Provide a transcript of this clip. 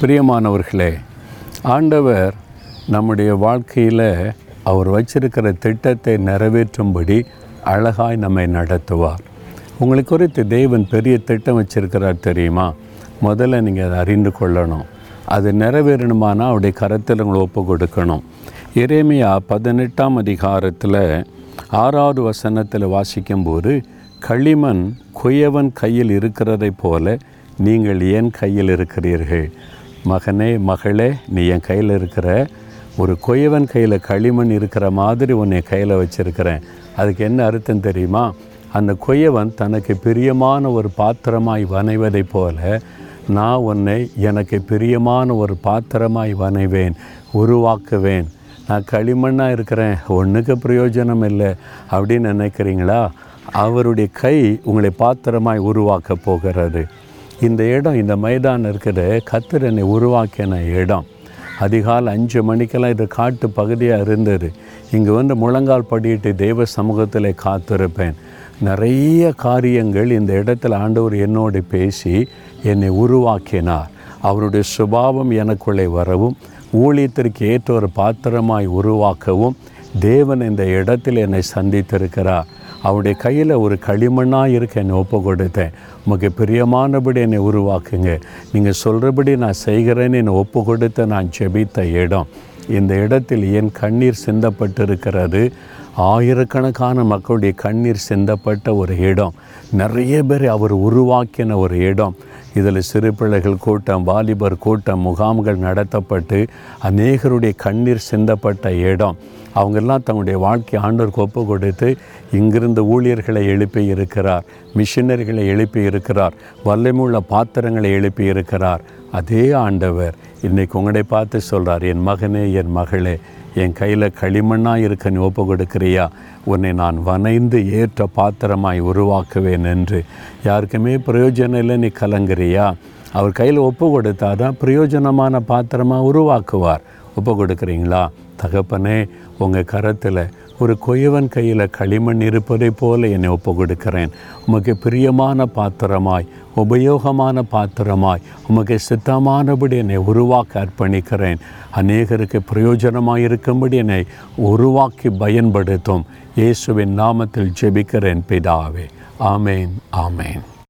பிரியமானவர்களே ஆண்டவர் நம்முடைய வாழ்க்கையில் அவர் வச்சிருக்கிற திட்டத்தை நிறைவேற்றும்படி அழகாய் நம்மை நடத்துவார். உங்களை குறித்து தேவன் பெரிய திட்டம் வச்சிருக்கிறார் தெரியுமா? முதல்ல நீங்கள் அதை அறிந்து கொள்ளணும். அது நிறைவேறணுமானால் அவருடைய கரத்தில் உங்களை ஒப்பு கொடுக்கணும். இறைமையா பதினெட்டாம் அதிகாரத்தில் ஆறாவது வசனத்தில் வாசிக்கும்போது களிமண் குயவன் கையில் இருக்கிறதைப் போல நீங்கள் ஏன் கையில் இருக்கிறீர்கள். மகனே மகளே நீ என் கையில் இருக்கிற ஒரு கொயவன் கையில் களிமண் இருக்கிற மாதிரி உன்னை கையில் வச்சுருக்கிறேன். அதுக்கு என்ன அர்த்தம் தெரியுமா? அந்த கொய்யவன் தனக்கு பிரியமான ஒரு பாத்திரமாய் வனைவதைப் போல நான் உன்னை எனக்கு பிரியமான ஒரு பாத்திரமாய் வனைவேன் உருவாக்குவேன். நான் களிமண்ணாக இருக்கிறேன் ஒன்றுக்கு பிரயோஜனம் இல்லை அப்படின்னு நினைக்கிறீங்களா? அவருடைய கை உங்களை பாத்திரமாய் உருவாக்க போகிறது. இந்த இடம் இந்த மைதானம் இருக்கிற கத்தர் என்னை உருவாக்கின இடம். அதிகாலை அஞ்சு மணிக்கெல்லாம் இது காட்டு பகுதியாக இருந்தது. இங்கே வந்து முழங்கால் படியிட்டு தெய்வ சமூகத்தில் காத்திருப்பேன். நிறைய காரியங்கள் இந்த இடத்துல ஆண்டவர் என்னோடு பேசி என்னை உருவாக்கினார். அவருடைய சுபாவம் எனக்குள்ளே வரவும் ஊழியத்திற்கு ஏற்ற ஒரு பாத்திரமாய் உருவாக்கவும் தேவன் இந்த இடத்தில் என்னை சந்தித்திருக்கிறார். அவருடைய கையில் ஒரு களிமண்ணாக இருக்க என்னை ஒப்பு கொடுத்தேன். உமக்கு பிரியமானபடி என்னை உருவாக்குங்க. நீங்கள் சொல்கிறபடி நான் செய்கிறேன்னு என்னை ஒப்பு கொடுத்த நான் ஜெபித்த இடம். இந்த இடத்தில் என் கண்ணீர் சிந்தப்பட்டிருக்கிறது. ஆயிரக்கணக்கான மக்களுடைய கண்ணீர் சிந்தப்பட்ட ஒரு இடம். நிறைய பேர் அவர் உருவாக்கின ஒரு இடம். இதில் சிறு பிள்ளைகள் கூட்டம் வாலிபர் கூட்டம் முகாம்கள் நடத்தப்பட்டு அநேகருடைய கண்ணீர் சிந்தப்பட்ட இடம். அவங்கெல்லாம் தங்களுடைய வாழ்க்கை ஆண்டோருக்கு ஒப்பு கொடுத்து இங்கிருந்த ஊழியர்களை எழுப்பி இருக்கிறார் மிஷினரிகளை எழுப்பி இருக்கிறார் வல்லமுள்ள பாத்திரங்களை எழுப்பி இருக்கிறார் அதே ஆண்டவர் இன்றைக்கு உங்களை பார்த்து சொல்கிறார் என் மகனே என் மகளே என் கையில் களிமண்ணாக இருக்க நீ ஒப்பு கொடுக்குறியா? உன்னை நான் வனைந்து ஏற்ற பாத்திரமாய் உருவாக்குவேன் என்று. யாருக்குமே பிரயோஜனம் இல்லை நீ கலங்குறியா? அவர் கையில் ஒப்பு கொடுத்தாதான் பிரயோஜனமான பாத்திரமாக உருவாக்குவார். ஒப்பு கொடுக்குறீங்களா தகப்பனே உங்கள் கரத்தில் ஒரு கொயவன் கையில் களிமண் இருப்பதை போல என்னை ஒப்பு கொடுக்கிறேன் உமக்கு பிரியமான பாத்திரமாய் உபயோகமான பாத்திரமாய் உமக்கு சித்தமானபடி என்னை உருவாக்க அர்ப்பணிக்கிறேன். அநேகருக்கு பிரயோஜனமாக இருக்கும்படி என்னை உருவாக்கி பயன்படுத்தும். இயேசுவின் நாமத்தில் ஜெபிக்கிறேன் பிதாவே. ஆமேன் ஆமேன்.